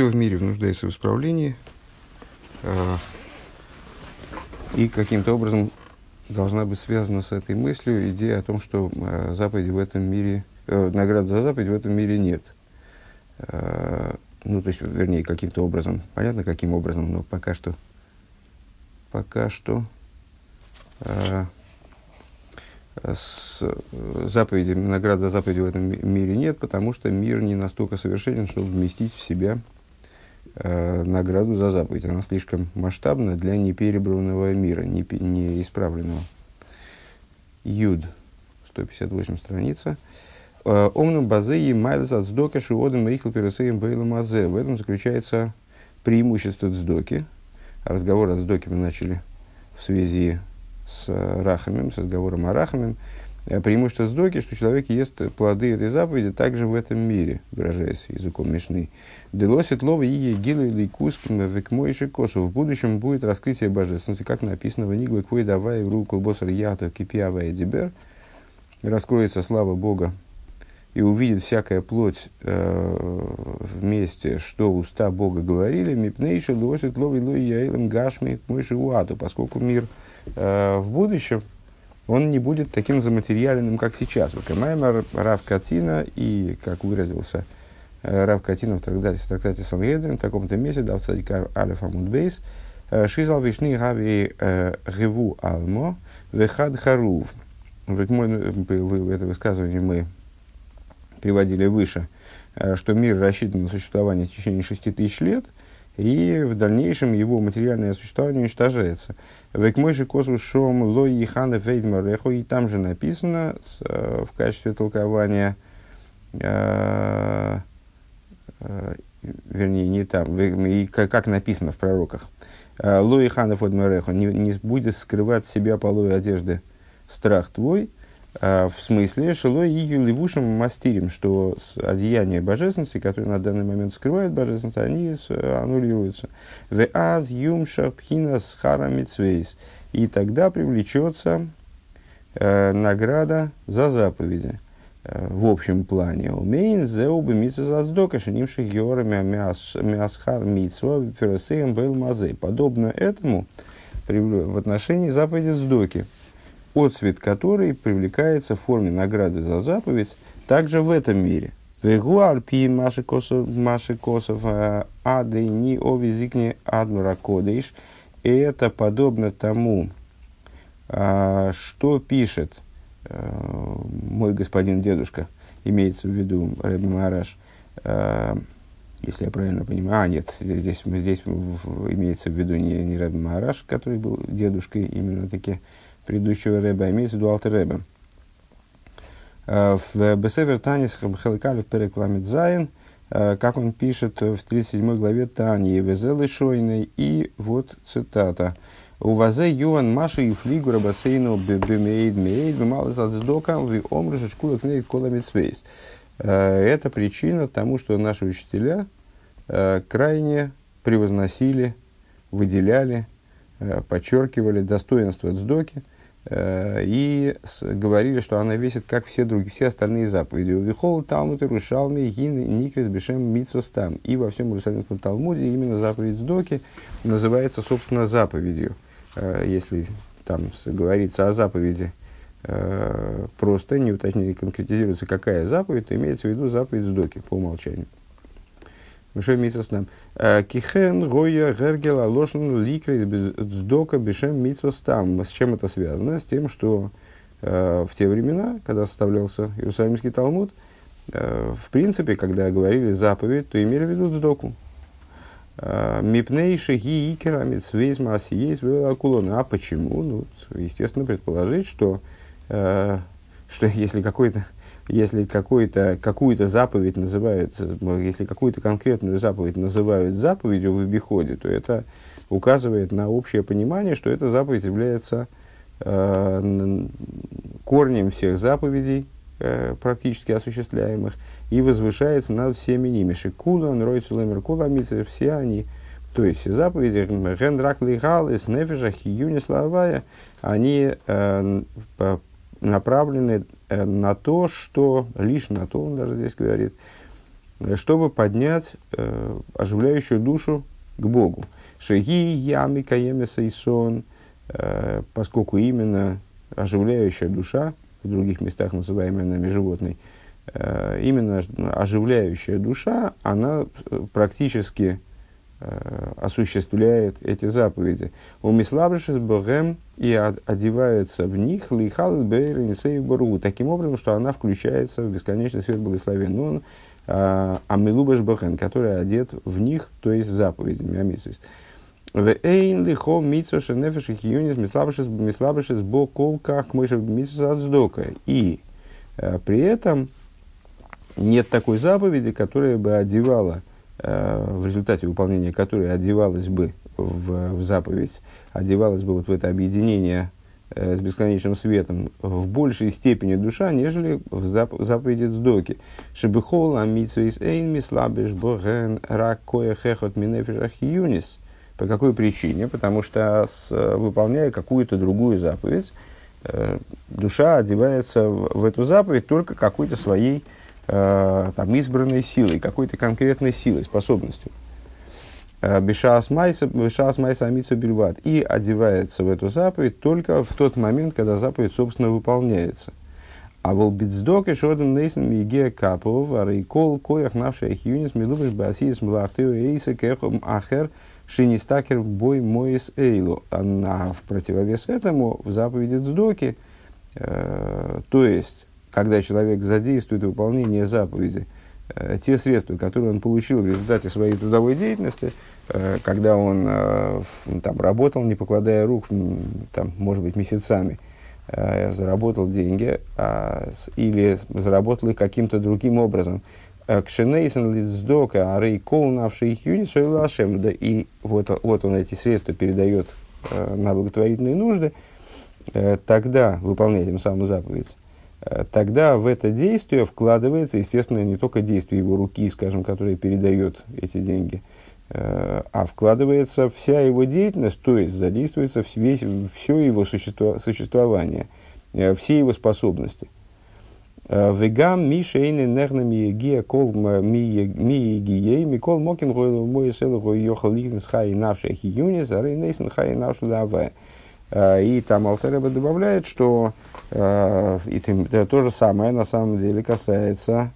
все в мире нуждается в исправлении, э, и каким-то образом должна быть связана с этой мыслью идея о том, что э, заповеди в этом мире, э, награды за заповедь в этом мире нет. Э, ну, то есть, вернее, каким-то образом, понятно, каким образом, но пока что, пока что э, с заповеди, наград за заповеди в этом мире нет, потому что мир не настолько совершенен, чтобы вместить в себя награду за заповедь. Она слишком масштабна для неперебранного мира, не, не исправленного. Юд, 158 страница. Э, Омну базе и майлз от сдока шиодом мейхл пересеем бейлом азе. В этом заключается преимущество цдоки. Разговор от сдоки мы начали в связи с Рахамем, с разговором о Рахамем. Э, преимущество сдоки, что человек ест плоды этой заповеди также в этом мире, выражаясь языком Мишны. Делосит лова и гилы или куским векмойши косу. В будущем будет раскрытие божественности, как написано в Ниглы Квой давай руку босар ято кипиава дибер. Раскроется слава Бога и увидит всякая плоть э, вместе, что уста Бога говорили, мипнейши лосит лови лой яилем гашми мойши уату, поскольку мир э, в будущем, он не будет таким заматериальным, как сейчас. Вакамаймар Рав Катина и, как выразился э, Рав Катина в трактате, в трактате Сангедрин, в таком-то месте, дав цадика Алиф Амудбейс, э, Шизал Вишни Гави э, Геву Алмо Вехад Харув. Это высказывание мы приводили выше, что мир рассчитан на существование в течение шести тысяч лет, и в дальнейшем его материальное существование уничтожается. Век мой же косус шом лой ехана вейдмареху, и там же написано с, э, в качестве толкования, э, э, вернее, не там, и как, как написано в пророках, э, лой ехана вейдмареху, не, не будет скрывать себя полой одежды страх твой, в смысле, шело и левушим мастирим, что одеяния божественности, которые на данный момент скрывают божественность, они аннулируются. В аз юмша пхина схара мицвейс. И тогда привлечется э, награда за заповеди э, в общем плане. Умейн зеубы митсва заздока шинимших георами мясхар митсва феросеем бейл мазей. Подобно этому в отношении заповеди сдоки отцвет которой привлекается в форме награды за заповедь также в этом мире. Вегуальпи Маши Косов, Маши Косов, а, Ады ни овизикни Адмара Кодейш. И это подобно тому, а, что пишет а, мой господин дедушка, имеется в виду Рэбби Мараш, если я правильно понимаю. А, нет, здесь, здесь имеется в виду не, не Рэбби Мараш, который был дедушкой именно таки, предыдущего Рэба, имеется в виду Алтер Рэба. Э, в Бесевер Танис Хеликалев перекламит Зайн, э, как он пишет в 37 главе Тании, וזה לשונו, и вот цитата. У вазе юан маши и флигу рабасейну бемейд мейд бемалыз ацдока ви омрыш шкула коламитсвейс. Э, это причина тому, что наши учителя крайне превозносили, выделяли, подчеркивали достоинство Э, и говорили, что она весит, как все другие, все остальные заповеди. Вихол Талмуд Иерушалми Гин Никрис Бешем Митсвастам. И во всем Иерусалимском Талмуде именно заповедь Сдоки называется, собственно, заповедью. Э, если там говорится о заповеди, э, просто не уточнили, конкретизируется, какая заповедь, то имеется в виду заповедь Сдоки по умолчанию. Что имеется с нами? Кихен, Гоя, Гергела, Лошен, Ликрей, Дздока, Бешем, Митсвастам. С чем это связано? С тем, что э, в те времена, когда составлялся Иерусалимский Талмуд, э, в принципе, когда говорили заповедь, то имели в виду Дздоку. Мипней шаги икера митсвейс масиейс акулона. А почему? Ну, естественно, предположить, что, э, что если какой-то если какую-то какую заповедь называют, если какую-то конкретную заповедь называют заповедью в обиходе, то это указывает на общее понимание, что эта заповедь является э, корнем всех заповедей, э, практически осуществляемых, и возвышается над всеми ними. Шикула, Нройцулемер Кула, все они, то есть все заповеди, Гендрак Лихал, Эснефиша, Хиюни они э, направлены Э, на то, что, лишь на то, он даже здесь говорит, чтобы поднять э, оживляющую душу к Богу. Шеги ями каемеса и сон, э, поскольку именно оживляющая душа, в других местах называемая нами животной, э, именно оживляющая душа, она э, практически э, осуществляет эти заповеди. У Мислабришес Богем и одевается в них лихал бару таким образом, что она включается в бесконечный свет благословен. Он Амилубаш Бохен, который одет в них, то есть в заповеди, Миамисвис. В эйн лихо митсо шенефеш и хиюнис мислабышес бо колках мыша митсо отсдока. И э, при этом нет такой заповеди, которая бы одевала, э, в результате выполнения которой одевалась бы в, в заповедь, одевалась бы вот в это объединение э, с бесконечным светом в большей степени душа, нежели в зап- заповеди Цдоки. Шебехол амитсвейс эйн мислабеш боген рак коя хехот минефиш юнис – по какой причине? Потому что, с, выполняя какую-то другую заповедь, э, душа одевается в, в эту заповедь только какой-то своей э, там, избранной силой, какой-то конкретной силой, способностью. Э, Бешас майса амитсу бельват. И одевается в эту заповедь только в тот момент, когда заповедь, собственно, выполняется. А волбицдок и шоден нейсен миге капов, а рейкол коях навшая хьюнис милубаш басис млахтео эйса кехом ахер – Шинистакер бой моис эйлу. А в противовес этому в заповеди Цдоки, э, то есть, когда человек задействует выполнение заповеди, э, те средства, которые он получил в результате своей трудовой деятельности, э, когда он э, там, работал, не покладая рук, там, может быть, месяцами, заработал деньги а, или заработал их каким-то другим образом, Кшенейсен лицдока, арей кол навший юни лашем. Да и вот, вот он эти средства передает на благотворительные нужды, тогда, выполняя тем самым заповедь, тогда в это действие вкладывается, естественно, не только действие его руки, скажем, которое передает эти деньги, э, а вкладывается вся его деятельность, то есть задействуется весь, все его существо, существование, э, все его способности – Вегам мишейны нернами гия кол ми егией, микол моким гойлу мой селу йохал лигнес хай навши хиюни, зары нейсен хай навшу давай. И там Алтареба добавляет, что и это то же самое на самом деле касается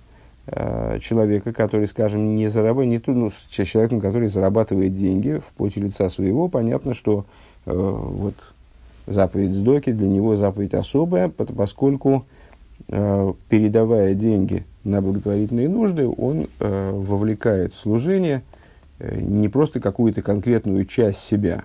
человека, который, скажем, не зарабатывает, не ну, человеком, который зарабатывает деньги в поте лица своего, понятно, что э, вот заповедь сдоки для него заповедь особая, поскольку Э, передавая деньги на благотворительные нужды, он э, вовлекает в служение э, не просто какую-то конкретную часть себя,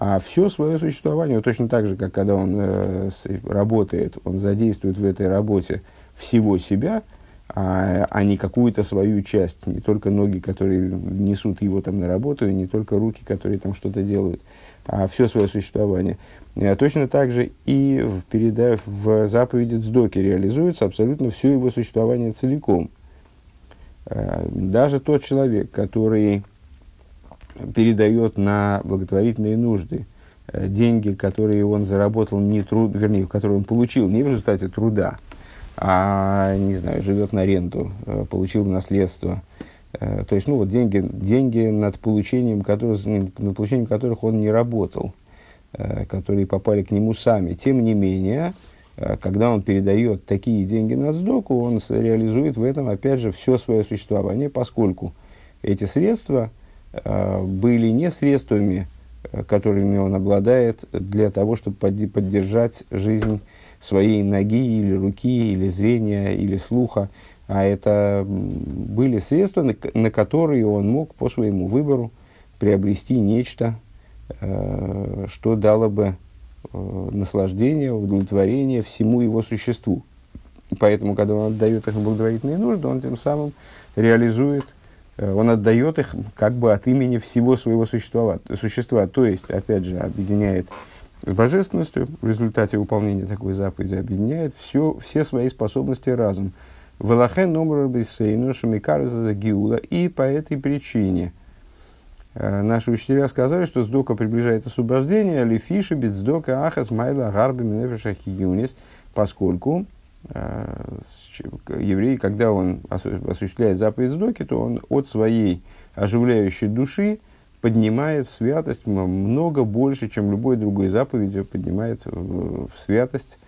а все свое существование. Точно так же, как когда он э, работает, он задействует в этой работе всего себя, а, а не какую-то свою часть, не только ноги, которые несут его там на работу, и не только руки, которые там что-то делают, а все свое существование. А точно так же и в, передав, в заповеди Цдоки реализуется абсолютно все его существование целиком. А, даже тот человек, который передает на благотворительные нужды э, деньги, которые он заработал не труд, вернее, которые он получил не в результате труда, а, не знаю, живет на ренту, э, получил наследство. Э, то есть, ну, вот деньги, деньги над получением, которых, над получением которых он не работал, которые попали к нему сами. Тем не менее, когда он передает такие деньги на сдоку, он реализует в этом, опять же, все свое существование, поскольку эти средства были не средствами, которыми он обладает для того, чтобы поддержать жизнь своей ноги или руки, или зрения, или слуха, а это были средства, на, на которые он мог по своему выбору приобрести нечто, э, что дало бы э, наслаждение, удовлетворение всему его существу. Поэтому, когда он отдает их в благотворительные нужды, он тем самым реализует, э, он отдает их как бы от имени всего своего существа, существа то есть, опять же, объединяет с божественностью в результате выполнения такой заповеди объединяет все, все свои способности разом. Велахен номер бисейну шамикарза гиула. И по этой причине э, наши учителя сказали, что сдока приближает освобождение, лифиши битсдока ахас майла гарби минефиша хигиунис, поскольку еврей, когда он осуществляет заповедь Сдоки, то он от своей оживляющей души поднимает в святость много больше, чем любой другой заповедью поднимает в, святость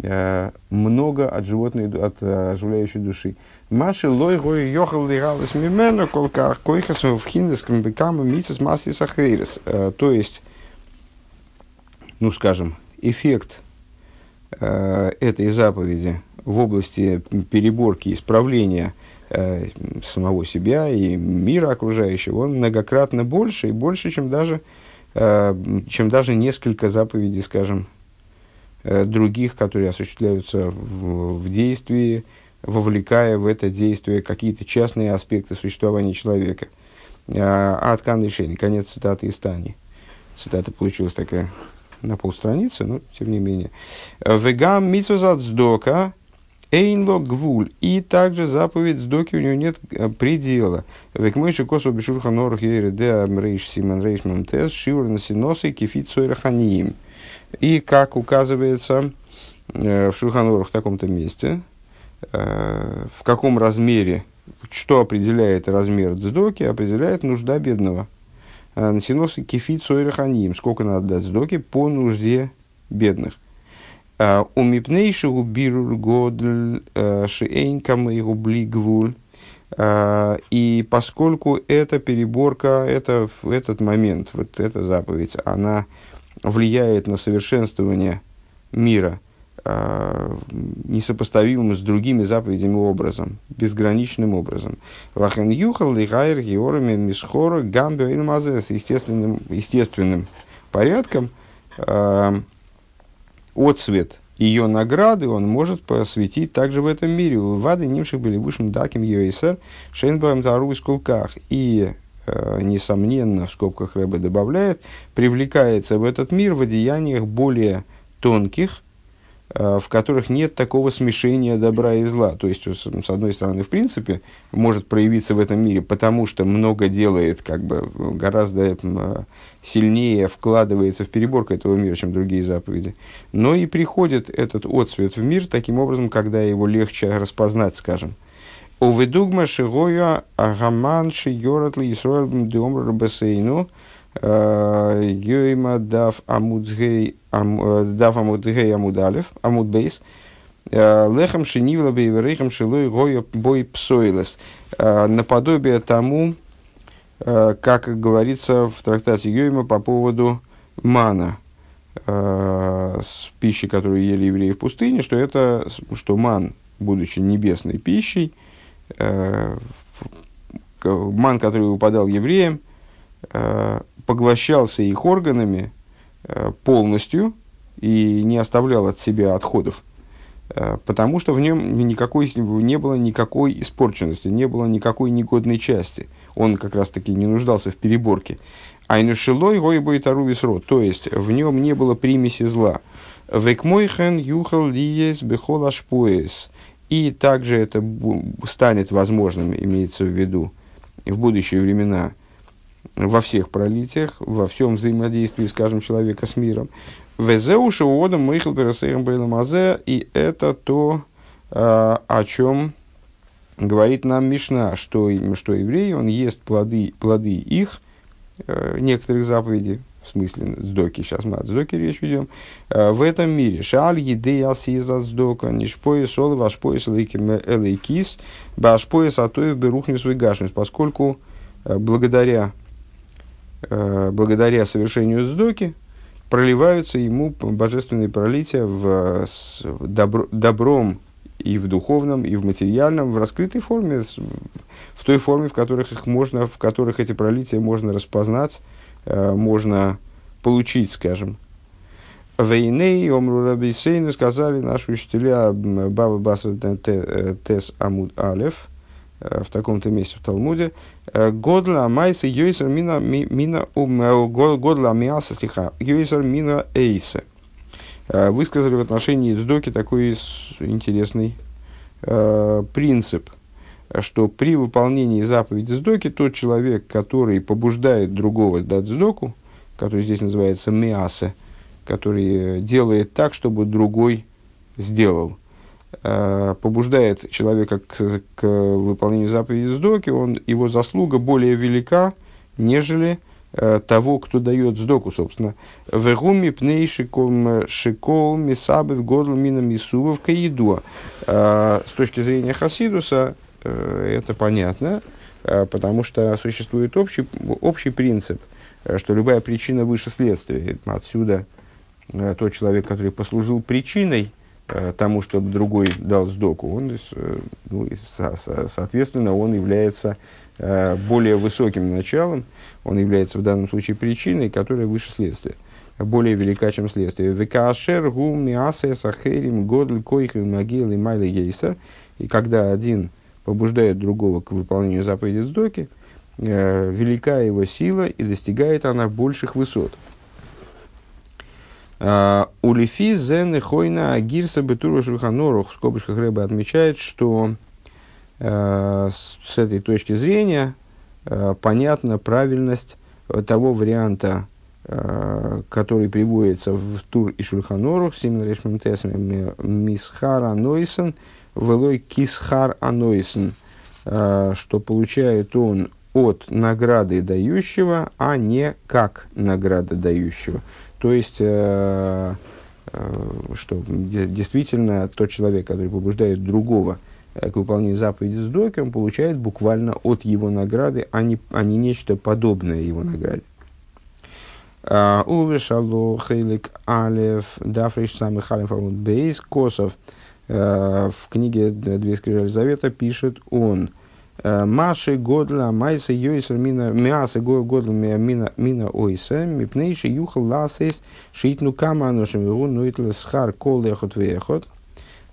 э, много от животной, от э, оживляющей души. Маши лой гой йохал лигалас мимена колках койхас в хиндеском бекама митсис масси сахейрес. Э, то есть, ну скажем, эффект э, этой заповеди в области переборки, исправления э, самого себя и мира окружающего, он многократно больше и больше, чем даже, э, чем даже несколько заповедей, скажем, э, других, которые осуществляются в, в действии, вовлекая в это действие какие-то частные аспекты существования человека. А от решение. Конец цитаты из Тани. Цитата получилась такая на полстраницы, но тем не менее. Вегам митсвазат сдока Эйнло гвуль. И также заповедь сдоки у него нет э, предела. Векмойши косу бешурха норх ейре де амрейш симан рейш монтес шивр на синосы кефит сойраханиим. И как указывается э, в Шурханорах в таком-то месте, э, в каком размере, что определяет размер дздоки, определяет нужда бедного. На синосы кефит сойраханиим. Сколько надо дать сдоки по нужде бедных. У мипнейшего бирур годль шиэйнкам и губли гвуль. И поскольку эта переборка, это, этот момент, вот эта заповедь, она влияет на совершенствование мира несопоставимым с другими заповедями образом, безграничным образом. Вахен юхал лигайр георами мисхора гамбе естественным, естественным порядком отцвет ее награды он может посвятить также в этом мире. Вады нимших были высшим даким йойсер, шейнбаем тару из кулках. И, э, несомненно, в скобках Рэбе добавляет, привлекается в этот мир в одеяниях более тонких, Э, в которых нет такого смешения добра и зла. То есть, с одной стороны, в принципе, может проявиться в этом мире, потому что много делает, как бы гораздо э, сильнее вкладывается в переборку этого мира, чем другие заповеди. Но и приходит этот отцвет в мир таким образом, когда его легче распознать, скажем. Уведугма шигоя агаман шиёратли Исруэль бмдеомр бассейну – Йойма дав амудгей дав амудгей амудалев амудбейс лехам шинивла бейверейхам шилой гоя бой псойлес. Наподобие тому, как говорится в трактате Йойма по поводу мана, с пищи, которую ели евреи в пустыне, что это, что ман, будучи небесной пищей, ман, который выпадал евреям, поглощался их органами э, полностью и не оставлял от себя отходов, э, потому что в нем никакой, не было никакой испорченности, не было никакой негодной части. Он как раз-таки не нуждался в переборке. Айнушилой гойбой тарувисро, то есть в нем не было примеси зла. Векмойхен юхал лиес бехолаш пояс. И также это станет возможным, имеется в виду, в будущие времена – во всех пролитиях, во всем взаимодействии, скажем, человека с миром. Везеуши уодом мыхл пересейром бейламазе, и это то, а, о чем говорит нам Мишна, что, что еврей, он ест плоды, плоды их, э, некоторых заповедей, в смысле сдоки, сейчас мы от сдоки речь ведем, э, в этом мире. Шаль еды асиза сдока, нишпои солы, вашпои элейкис, башпои сатоев берухню свой гашность, поскольку э, благодаря благодаря совершению сдоки, проливаются ему божественные пролития в, в добро, добром и в духовном, и в материальном, в раскрытой форме, в той форме, в которых, их можно, в которых эти пролития можно распознать, э, можно получить, скажем. Вейней, Омру Рабисейну сказали наши учителя Баба Баса Тес Амуд Алев, в таком-то месте в Талмуде, Э, Годла майса йойсер мина мина э, годла миаса стиха йойсер мина эйса. Э, высказали в отношении Сдоки такой интересный э, принцип, что при выполнении заповеди Сдоки тот человек, который побуждает другого сдать Сдоку, который здесь называется миаса, который делает так, чтобы другой сделал. Э, побуждает человека к, к выполнению заповеди сдоки, он, его заслуга более велика, нежели э, того, кто дает сдоку, собственно. Вегуми пней шиком шикол мисабы в годлу мина мисува в каидуа. С точки зрения Хасидуса это понятно, потому что существует общий, общий принцип, что любая причина выше следствия. Отсюда тот человек, который послужил причиной тому, чтобы другой дал сдоку, он, ну, со, со, соответственно, он является более высоким началом, он является в данном случае причиной, которая выше следствия, более велика, чем следствие. Векашер гу миасе сахерим годль и майли гейсер. И когда один побуждает другого к выполнению заповеди сдоки, э, велика его сила и достигает она больших высот. А, Улифи зен хойна агирса бетура шульханорух в скобочках Рэба отмечает, что э, с этой точки зрения э, понятна правильность того варианта, который приводится в Тур и Шульханорух, Симнрешментесами Мисхара Нойсен, Велой Кисхар Анойсен, что получает он от награды дающего, а не как награда дающего. То есть, э, э, что действительно тот человек, который побуждает другого э, к выполнению заповеди сдоки, он получает буквально от его награды, а не, а не нечто подобное его награде. Уве шало хейлик алев дафриш самый халев бейс косов в книге «Две скрижали завета» пишет он – Э, Маши годла майса йойсер мина мяса годла мина мина ойса мипнейши юхал ласейс шитну кама аношем вегу нуитл схар кол ехот вехот.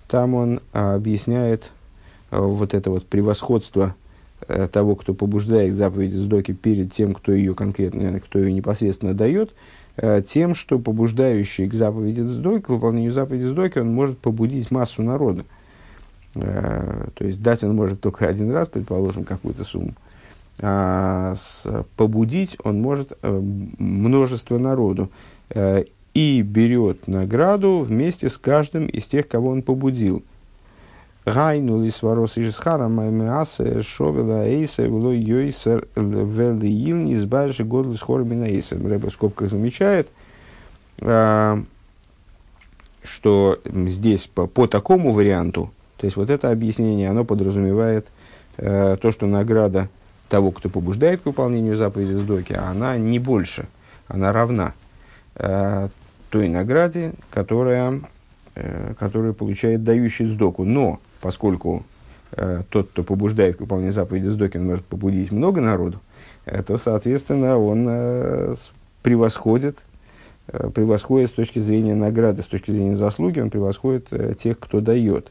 Там он а, объясняет а, вот это вот превосходство а, того, кто побуждает к заповеди сдоки перед тем, кто ее конкретно, кто ее непосредственно дает, тем, что побуждающий к заповеди сдоки, к выполнению заповеди сдоки, он может побудить массу народа. Э, то есть дать он может только один раз, предположим, какую-то сумму. А с, побудить он может э, множество народу. Э, и берет награду вместе с каждым из тех, кого он побудил. Гайну ли сварос и жсхара маймеасе шовела эйса вло йойсер велиил избавишь год ли схорбина эйса. Рэба в скобках замечает, что здесь по, по такому варианту то есть вот это объяснение, оно подразумевает э, то, что награда того, кто побуждает к выполнению заповеди Сдоки, она не больше, она равна э, той награде, которая, э, которую получает дающий Сдоку. Но поскольку э, тот, кто побуждает к выполнению заповеди Сдоки, может побудить много народу, э, то, соответственно, он э, превосходит э, превосходит с точки зрения награды, с точки зрения заслуги, он превосходит э, тех, кто дает.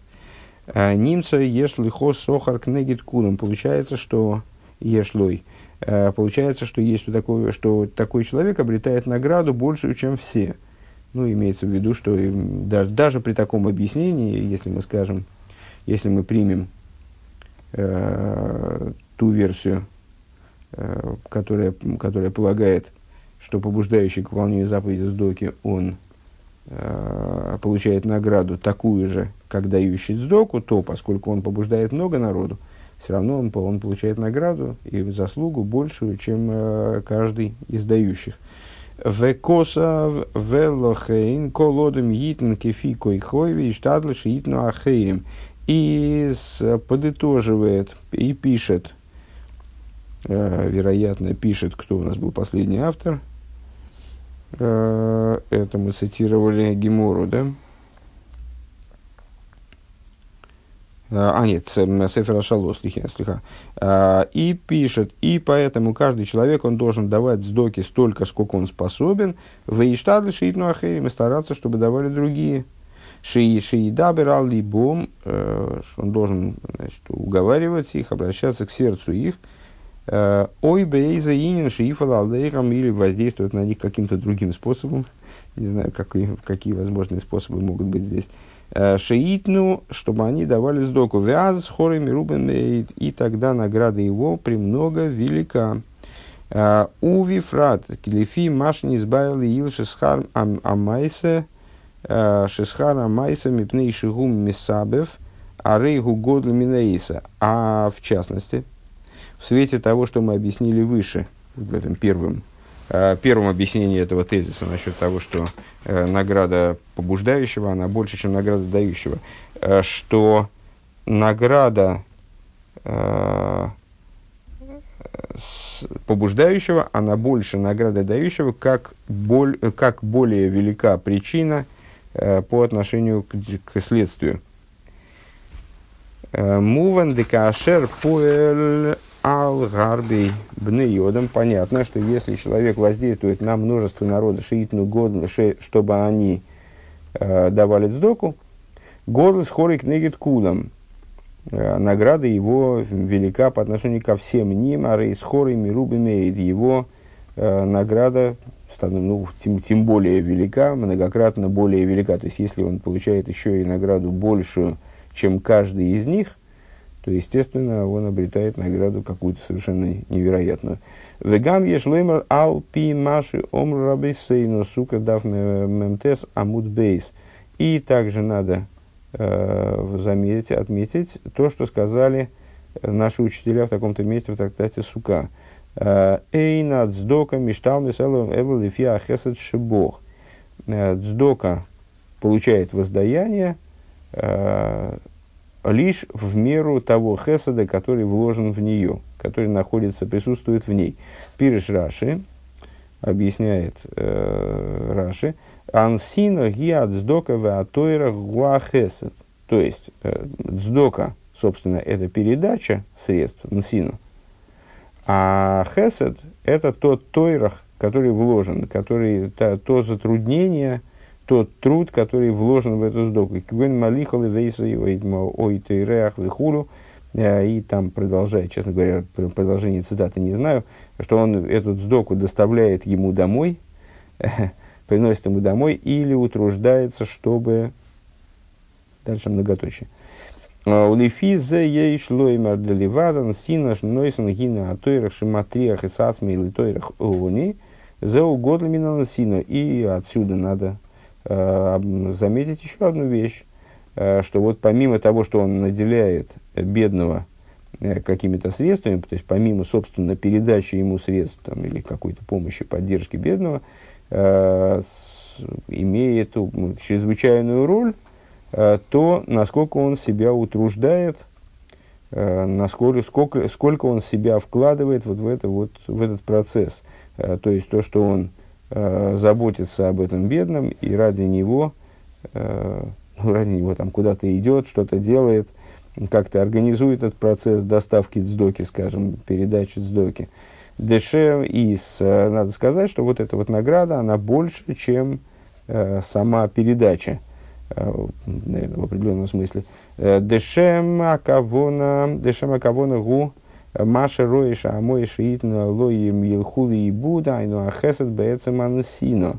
Э, Нимца ешли хос сохар кнегит кулом. Получается, что ешлой. Э, получается, что есть такой, что такой человек обретает награду большую, чем все. Ну, имеется в виду, что даже, даже при таком объяснении, если мы скажем, если мы примем э, ту версию, э, которая, которая полагает, что побуждающий к выполнению заповеди Сдоки, он э, получает награду такую же, как дающий сдоку, то, поскольку он побуждает много народу, все равно он, он получает награду и заслугу большую, чем э, каждый из дающих. Векоса велохейн колодом йитн кефи койхойви и штадлыши йитну ахейрим. И подытоживает и пишет, э, вероятно, пишет, кто у нас был последний автор. Э, это мы цитировали Гемору, да? а нет, Сефера Шалос, слегка, а, и пишет, и поэтому каждый человек, он должен давать сдоки столько, сколько он способен, вейштадль шиитну ахерим, и стараться, чтобы давали другие. Шии шии дабер либом, э, он должен значит, уговаривать их, обращаться к сердцу их, э, ой бейза инин шиифал алдейхам или воздействовать на них каким-то другим способом. Не знаю, какие, какие возможные способы могут быть здесь. Э, шеитну, чтобы они давали сдоку. Вяз с хорами рубен и тогда награда его премного велика. У вифрат клифи машни избавили илши схар амайсе Шисхара Майса Мипней Шигум Мисабев Арейгу Годл Минаиса. А в частности, в свете того, что мы объяснили выше, в этом первом, первом объяснении этого тезиса насчет того, что награда побуждающего, она больше, чем награда дающего, что награда побуждающего, она больше награды дающего, как, боль, как более велика причина э, по отношению к, к следствию. Э, Муван декашер пуэль ал гарбей бнеодом. Понятно, что если человек воздействует на множество народа шиитну год, чтобы они э, давали сдоку, год с хорик негит кулам – Э, награда его велика по отношению ко всем ним, а рейсхоры мируб имеет его э, награда, ну, тем, тем более велика, многократно более велика. То есть, если он получает еще и награду большую, чем каждый из них, то, естественно, он обретает награду какую-то совершенно невероятную. Вегам ешлоймер ал пи маши омр рабисейну сука дав мемтес амуд бейс. И также надо э, заметить, отметить то, что сказали наши учителя в таком-то месте в трактате Сука. Э, Эйна дздока миштал мисэлэм эвэл лифиа хесед шибох. Э, дздока получает воздаяние э, лишь в меру того хеседа, который вложен в нее, который находится, присутствует в ней. Пириш Раши объясняет э, Раши, Ансино гиа дздока веатойра гуахесет. То есть, э, дздока, собственно, это передача средств нсину. А хесед – это тот тойрах, который вложен, который, то, то затруднение, тот труд, который вложен в эту сдоку. Квен малихал и вейса ой тейреах вихулю. Э, и там продолжает, честно говоря, продолжение цитаты не знаю, что он эту сдоку доставляет ему домой, приносит ему домой или утруждается, чтобы... Дальше многоточие. «А, Улифизе ей шло и марделивадан синаш нойсон гина атойрах шиматриях и сасми или тойрах они за угодно на сина. И отсюда надо э, заметить еще одну вещь, э, что вот помимо того, что он наделяет бедного э, какими-то средствами, то есть помимо, собственно, передачи ему средств там, или какой-то помощи, поддержки бедного, э, имеет чрезвычайную роль, э, то насколько он себя утруждает, э, насколько, сколько, сколько он себя вкладывает вот в, это, вот, в этот процесс. Э, то есть то, что он э, заботится об этом бедном и ради него, э, ну, ради него там куда-то идет, что-то делает, как-то организует этот процесс доставки цдоки, скажем, передачи цдоки. Э, Дешев из, э, надо сказать, что вот эта вот награда, она больше, чем э, сама передача, э, наверное, в определенном смысле. Э, дешем акавона, дешем акавона гу, Маша роиша амой шиитна лоим елхули и буда, айну ахесет бэцем ансино.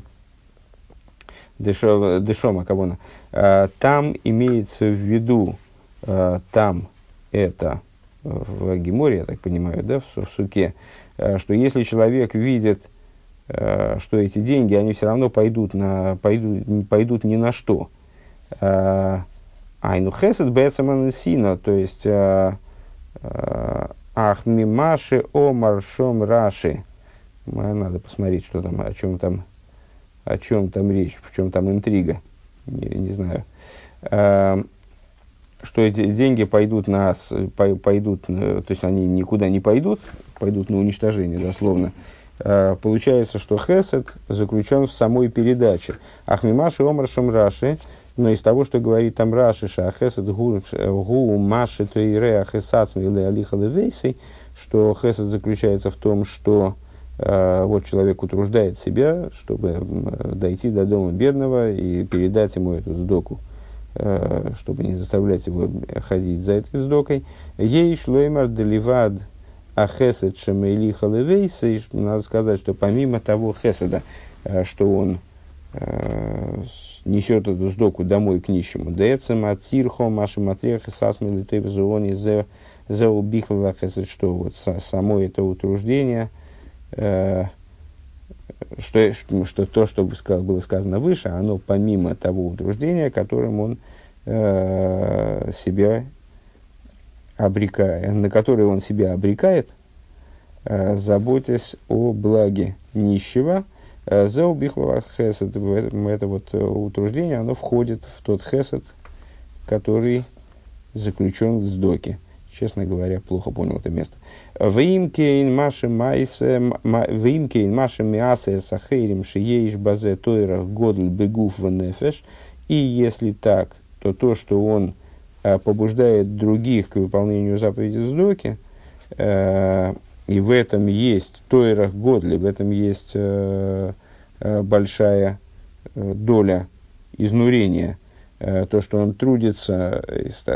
Дешом акавона. Там имеется в виду, там это в Геморе, я так понимаю, да, в, в суке, Э, что если человек видит, что эти деньги, они все равно пойдут, на, пойдут, пойдут ни на что. Айну хесед бецаманасина, то есть ахмимаши омар шом раши. Надо посмотреть, что там, о чем там, о чем там речь, в чем там интрига. Не, не знаю что эти деньги пойдут на, пойдут, то есть они никуда не пойдут, пойдут на уничтожение, дословно, э, получается, что хесед заключен в самой передаче. Ахмимаши омар шамраши, но из того, что говорит там Раши, что хесед гу маши то и ре ахесацми или алиха левейсей, что хесед заключается в том, что э, вот человек утруждает себя, чтобы дойти до дома бедного и передать ему эту сдоку э, чтобы не заставлять его ходить за этой сдокой. Ей шлоймар деливад а хесед шемейлиха левейса, надо сказать, что помимо того хеседа, э, что он несет эту сдоку домой к нищему, децем от сирхо маши матрех и сасми литой зоони зе зе убихла хесед, что вот само это утруждение, э, что, что то, что было сказано выше, оно помимо того утруждения, которым он э, себя обрекает, на которое он себя обрекает, э, заботясь о благе нищего, э, за убихлова хесед, это вот э, утруждение, оно входит в тот хесед, который заключен в сдоке. Честно говоря, плохо понял это место. Вимкейн маши майсе, вимкейн маши миасе сахейрим шиеиш базе тойрах годль бегуф венефеш. И если так, то то, что он а, побуждает других к выполнению заповеди Сдоки, э, и в этом есть тойрах годли, в этом есть э, э, большая доля изнурения, то, что он трудится,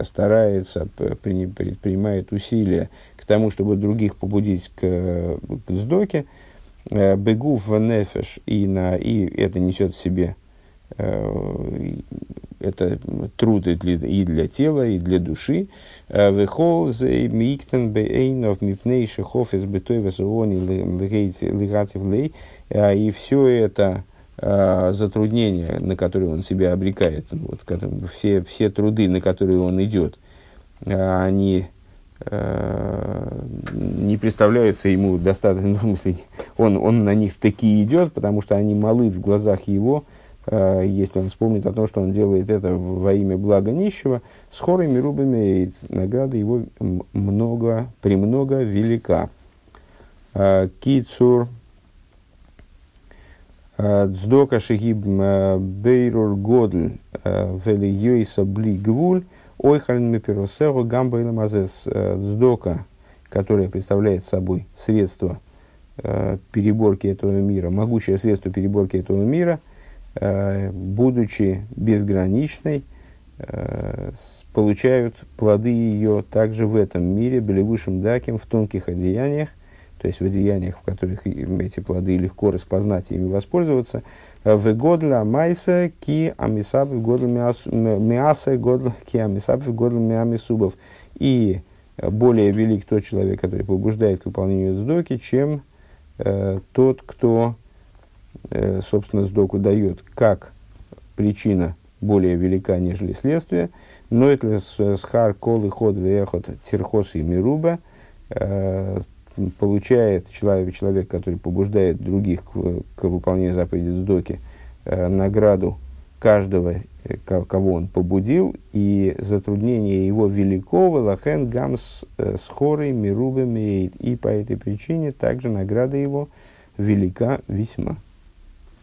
старается, предпринимает усилия к тому, чтобы других побудить к, к сдоке, бегув в нефеш, и, на, и это несет в себе это труд и для, и для тела, и для души. Э, Вехол зе миктен бейнов мипней шехов из бытой лей. Э, и все это э, затруднения, на которые он себя обрекает, вот, все, все труды, на которые он идет, они не представляются ему достаточно, ну, он, он на них таки идет, потому что они малы в глазах его, Э, если он вспомнит о том, что он делает это во имя блага нищего, с хорами рубами награда его много, премного велика. Э, Кицур э, Дздока шигиб бейрур годль вели йойса бли гвуль ойхалин мепиросеру гамба мазес Дздока, которая представляет собой средство переборки этого мира, могучее средство переборки этого мира – Э, будучи безграничной, э, получают плоды ее также в этом мире, белевышим даким, в тонких одеяниях, то есть в одеяниях, в которых эти плоды легко распознать и ими воспользоваться. Э, в годля майса ки амисаб годля миаса годля ки амисаб годля миамисубов. И более велик тот человек, который побуждает к выполнению сдоки, чем э, тот, кто Э, собственно, сдоку дает как причина более велика, нежели следствие, но это схар колы ход вехот тирхос и мируба э, получает человек, человек, который побуждает других к, к выполнению заповеди сдоки, э, награду каждого, кого он побудил, и затруднение его великого лахен гамс с хорой мирубами, и по этой причине также награда его велика весьма.